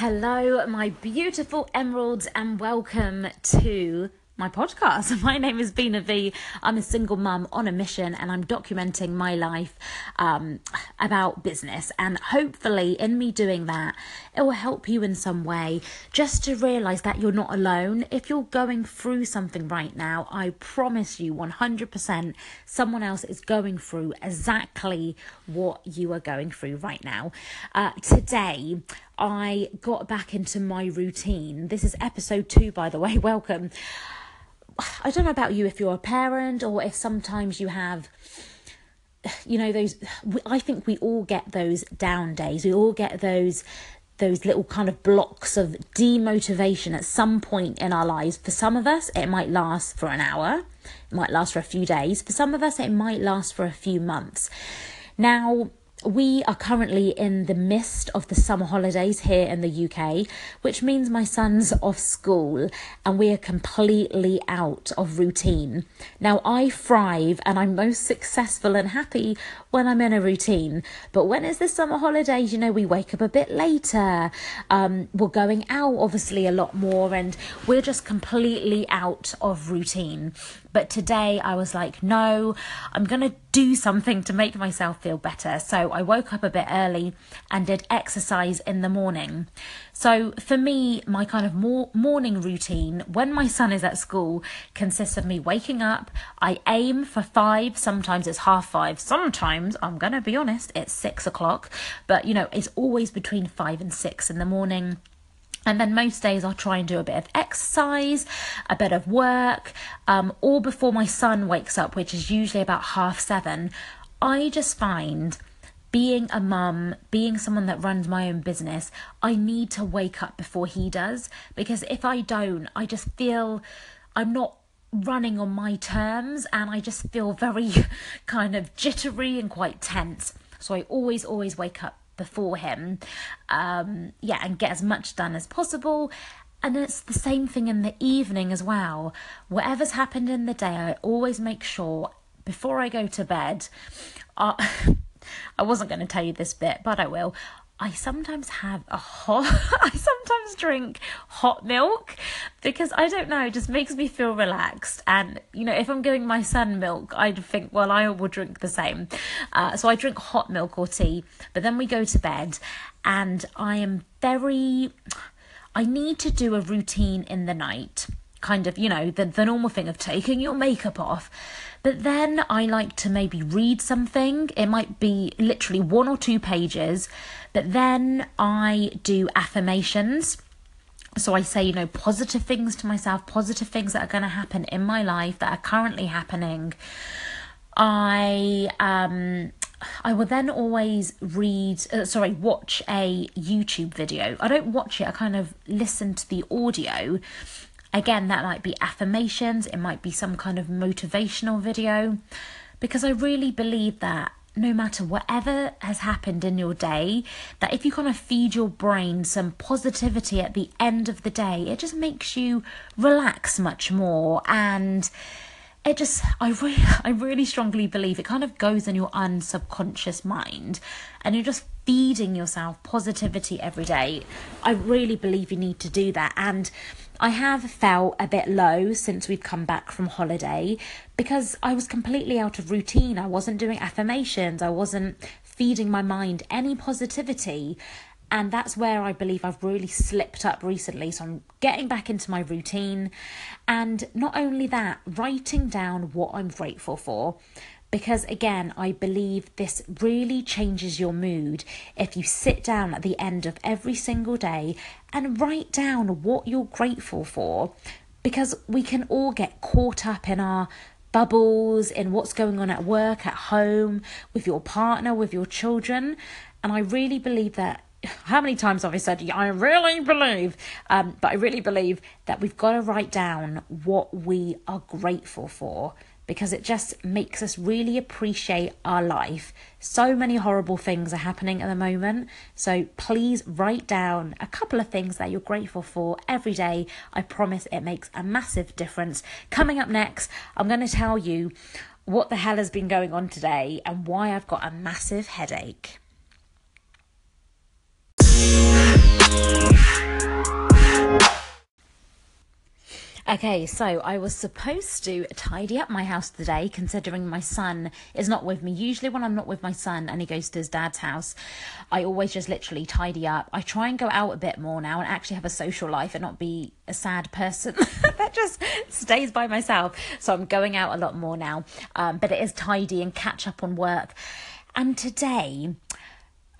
Hello, my beautiful emeralds, and welcome to my podcast. My name is Veena V. I'm a single mum on a mission and I'm documenting my life um, about business. And hopefully, in me doing that, it will help you in some way just to realize that you're not alone. If you're going through something right now, I promise you 100% someone else is going through exactly what you are going through right now. Uh, today, I got back into my routine. This is episode two, by the way. Welcome. I don't know about you if you're a parent or if sometimes you have you know those I think we all get those down days. We all get those those little kind of blocks of demotivation at some point in our lives. For some of us, it might last for an hour, it might last for a few days. For some of us, it might last for a few months. Now, we are currently in the midst of the summer holidays here in the UK, which means my son's off school and we are completely out of routine. Now, I thrive and I'm most successful and happy when I'm in a routine, but when it's the summer holidays, you know, we wake up a bit later, um, we're going out obviously a lot more, and we're just completely out of routine. But today I was like, no, I'm going to do something to make myself feel better. So I woke up a bit early and did exercise in the morning. So for me, my kind of more morning routine when my son is at school consists of me waking up. I aim for five, sometimes it's half five, sometimes I'm to be honest, it's six o'clock, but you know, it's always between five and six in the morning. And then most days I'll try and do a bit of exercise, a bit of work, um, all before my son wakes up, which is usually about half seven. I just find being a mum, being someone that runs my own business, I need to wake up before he does because if I don't, I just feel I'm not running on my terms and I just feel very kind of jittery and quite tense. So I always, always wake up before him. Um, yeah, and get as much done as possible. And it's the same thing in the evening as well. Whatever's happened in the day, I always make sure before I go to bed. Uh, I wasn't going to tell you this bit, but I will. I sometimes have a hot, I sometimes drink hot milk because I don't know, it just makes me feel relaxed. And, you know, if I'm giving my son milk, I'd think, well, I will drink the same. Uh, so I drink hot milk or tea, but then we go to bed and I am very, I need to do a routine in the night kind of, you know, the, the normal thing of taking your makeup off. But then I like to maybe read something. It might be literally one or two pages. But then I do affirmations. So I say, you know, positive things to myself, positive things that are going to happen in my life that are currently happening. I um I will then always read, uh, sorry, watch a YouTube video. I don't watch it, I kind of listen to the audio Again, that might be affirmations, it might be some kind of motivational video, because I really believe that no matter whatever has happened in your day, that if you kind of feed your brain some positivity at the end of the day, it just makes you relax much more. And it just I really I really strongly believe it kind of goes in your unsubconscious mind and you're just feeding yourself positivity every day. I really believe you need to do that and I have felt a bit low since we've come back from holiday because I was completely out of routine. I wasn't doing affirmations, I wasn't feeding my mind any positivity. And that's where I believe I've really slipped up recently. So I'm getting back into my routine. And not only that, writing down what I'm grateful for because again, I believe this really changes your mood if you sit down at the end of every single day and write down what you're grateful for. Because we can all get caught up in our bubbles, in what's going on at work, at home, with your partner, with your children. And I really believe that how many times have I said, I really believe, um, but I really believe that we've got to write down what we are grateful for because it just makes us really appreciate our life. So many horrible things are happening at the moment. So please write down a couple of things that you're grateful for every day. I promise it makes a massive difference. Coming up next, I'm going to tell you what the hell has been going on today and why I've got a massive headache. Okay, so I was supposed to tidy up my house today, considering my son is not with me. Usually, when I'm not with my son and he goes to his dad's house, I always just literally tidy up. I try and go out a bit more now and actually have a social life and not be a sad person that just stays by myself. So I'm going out a lot more now, um, but it is tidy and catch up on work. And today,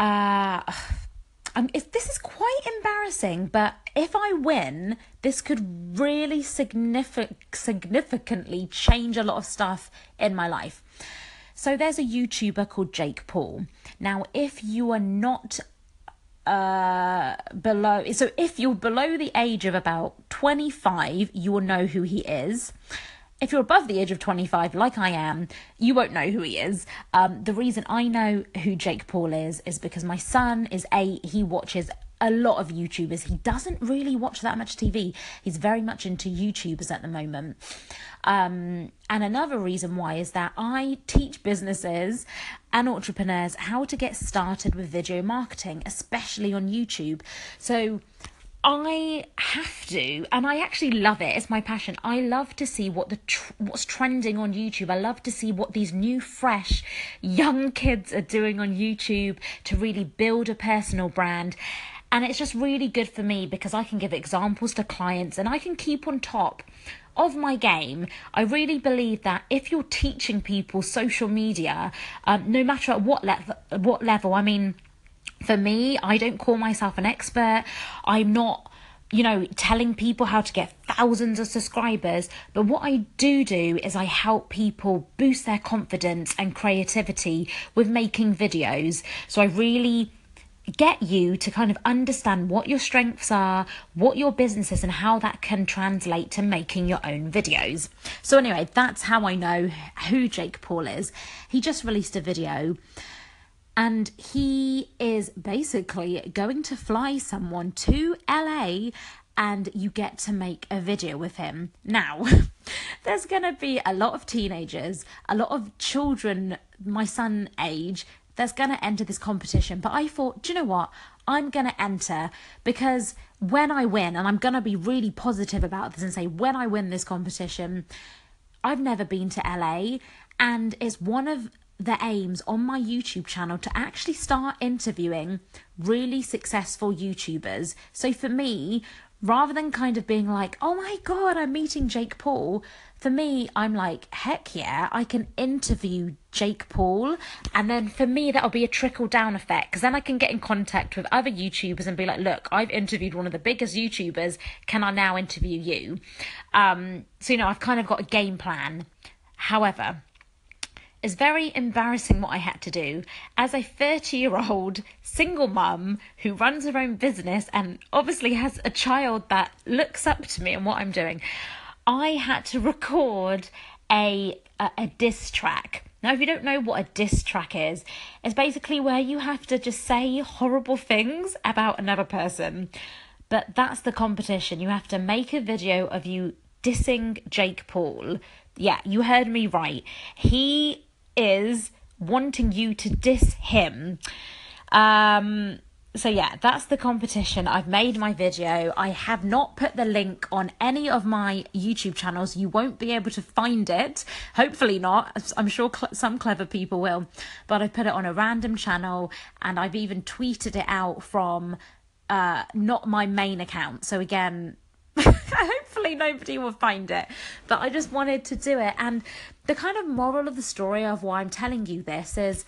uh, um, if this is quite embarrassing, but if I win, this could really significant, significantly change a lot of stuff in my life. So there's a YouTuber called Jake Paul. Now, if you are not uh below so if you're below the age of about 25 you will know who he is if you're above the age of 25, like I am, you won't know who he is. Um, the reason I know who Jake Paul is is because my son is eight. He watches a lot of YouTubers. He doesn't really watch that much TV. He's very much into YouTubers at the moment. Um, and another reason why is that I teach businesses and entrepreneurs how to get started with video marketing, especially on YouTube. So I have to, and I actually love it. It's my passion. I love to see what the tr- what's trending on YouTube. I love to see what these new, fresh, young kids are doing on YouTube to really build a personal brand. And it's just really good for me because I can give examples to clients and I can keep on top of my game. I really believe that if you're teaching people social media, um, no matter at what level, what level, I mean for me, I don't call myself an expert. I'm not you know, telling people how to get thousands of subscribers. But what I do do is I help people boost their confidence and creativity with making videos. So I really get you to kind of understand what your strengths are, what your business is, and how that can translate to making your own videos. So, anyway, that's how I know who Jake Paul is. He just released a video and he is basically going to fly someone to LA and you get to make a video with him. Now, there's going to be a lot of teenagers, a lot of children my son age that's going to enter this competition. But I thought, do you know what? I'm going to enter because when I win, and I'm going to be really positive about this and say, when I win this competition, I've never been to LA and it's one of the aims on my YouTube channel to actually start interviewing really successful YouTubers. So for me, rather than kind of being like, oh my God, I'm meeting Jake Paul, for me, I'm like, heck yeah, I can interview Jake Paul. And then for me, that'll be a trickle down effect because then I can get in contact with other YouTubers and be like, look, I've interviewed one of the biggest YouTubers. Can I now interview you? Um, so, you know, I've kind of got a game plan. However, it's very embarrassing what I had to do as a 30 year old single mum who runs her own business and obviously has a child that looks up to me and what I'm doing. I had to record a, a, a diss track. Now, if you don't know what a diss track is, it's basically where you have to just say horrible things about another person. But that's the competition. You have to make a video of you dissing Jake Paul. Yeah, you heard me right. He is wanting you to diss him. Um, so yeah, that's the competition. I've made my video. I have not put the link on any of my YouTube channels. You won't be able to find it. Hopefully not. I'm sure cl- some clever people will. But I put it on a random channel and I've even tweeted it out from uh not my main account. So again, hopefully nobody will find it. But I just wanted to do it. And the kind of moral of the story of why I'm telling you this is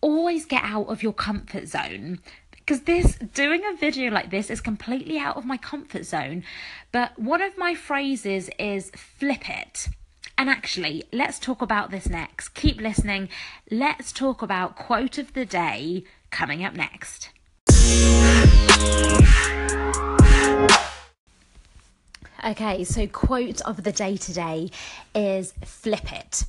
always get out of your comfort zone. Because this, doing a video like this is completely out of my comfort zone. But one of my phrases is flip it. And actually, let's talk about this next. Keep listening. Let's talk about quote of the day coming up next. Okay, so quote of the day today is flip it.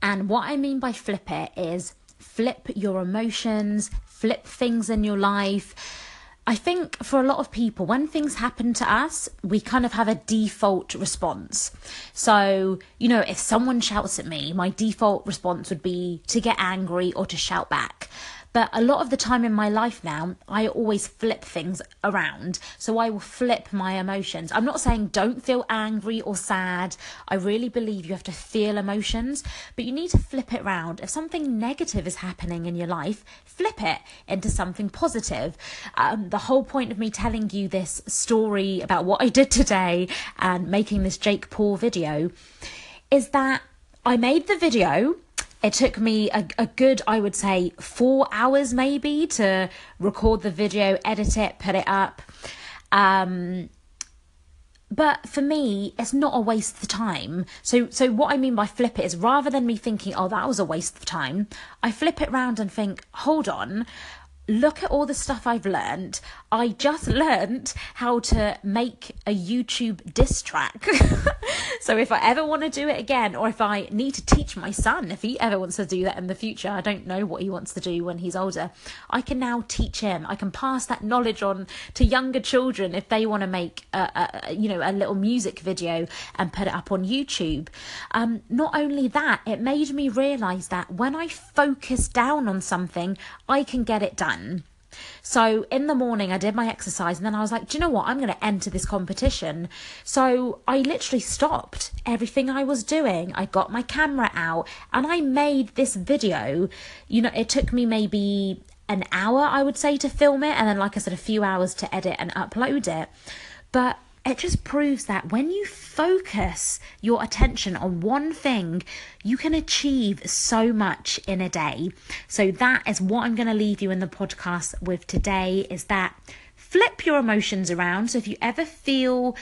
And what I mean by flip it is flip your emotions, flip things in your life. I think for a lot of people, when things happen to us, we kind of have a default response. So, you know, if someone shouts at me, my default response would be to get angry or to shout back. But a lot of the time in my life now, I always flip things around. So I will flip my emotions. I'm not saying don't feel angry or sad. I really believe you have to feel emotions, but you need to flip it around. If something negative is happening in your life, flip it into something positive. Um, the whole point of me telling you this story about what I did today and making this Jake Paul video is that I made the video it took me a, a good, I would say, four hours maybe to record the video, edit it, put it up. Um, but for me it's not a waste of time so so what i mean by flip it is rather than me thinking oh that was a waste of time i flip it round and think hold on look at all the stuff I've learned. I just learned how to make a YouTube diss track. so if I ever want to do it again, or if I need to teach my son, if he ever wants to do that in the future, I don't know what he wants to do when he's older. I can now teach him. I can pass that knowledge on to younger children if they want to make a, a you know a little music video and put it up on YouTube. Um, not only that, it made me realise that when I focus down on something, I can get it done. So in the morning, I did my exercise, and then I was like, do you know what? I'm going to enter this competition. So I literally stopped everything I was doing. I got my camera out and I made this video. You know, it took me maybe an hour, I would say, to film it, and then, like I said, a few hours to edit and upload it. But it just proves that when you focus your attention on one thing, you can achieve so much in a day. So that is what I'm going to leave you in the podcast with today is that flip your emotions around. So if you ever feel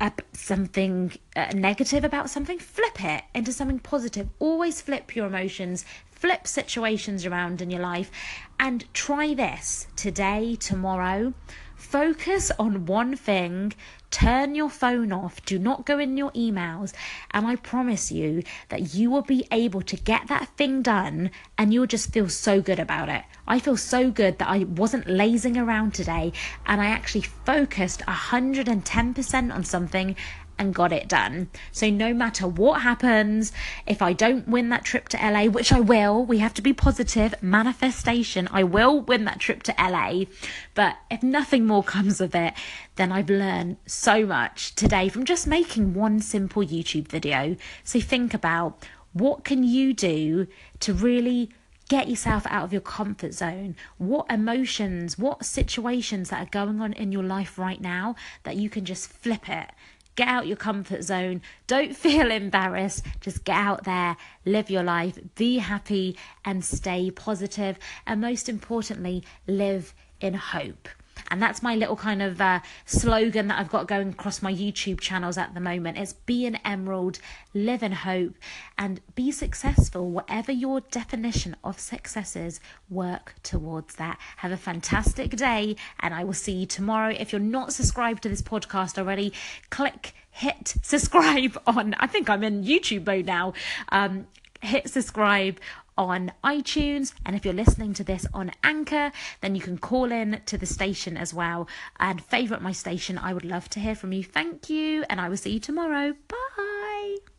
uh, something uh, negative about something, flip it into something positive. Always flip your emotions, flip situations around in your life, and try this today, tomorrow. Focus on one thing, turn your phone off, do not go in your emails, and I promise you that you will be able to get that thing done and you'll just feel so good about it. I feel so good that I wasn't lazing around today and I actually focused 110% on something and got it done. So, no matter what happens, if I don't win that trip to LA, which I will, we have to be positive, manifestation, I will win that trip to LA. But if nothing more comes of it, then I've learned so much today from just making one simple YouTube video. So, think about what can you do to really get yourself out of your comfort zone what emotions what situations that are going on in your life right now that you can just flip it Get out your comfort zone. Don't feel embarrassed. Just get out there, live your life, be happy, and stay positive. And most importantly, live in hope. And that's my little kind of uh, slogan that I've got going across my YouTube channels at the moment. It's be an emerald, live in hope, and be successful. Whatever your definition of success is, work towards that. Have a fantastic day, and I will see you tomorrow. If you're not subscribed to this podcast already, click hit subscribe on I think I'm in YouTube mode now. Um, hit subscribe on iTunes. And if you're listening to this on Anchor, then you can call in to the station as well and favourite my station. I would love to hear from you. Thank you. And I will see you tomorrow. Bye.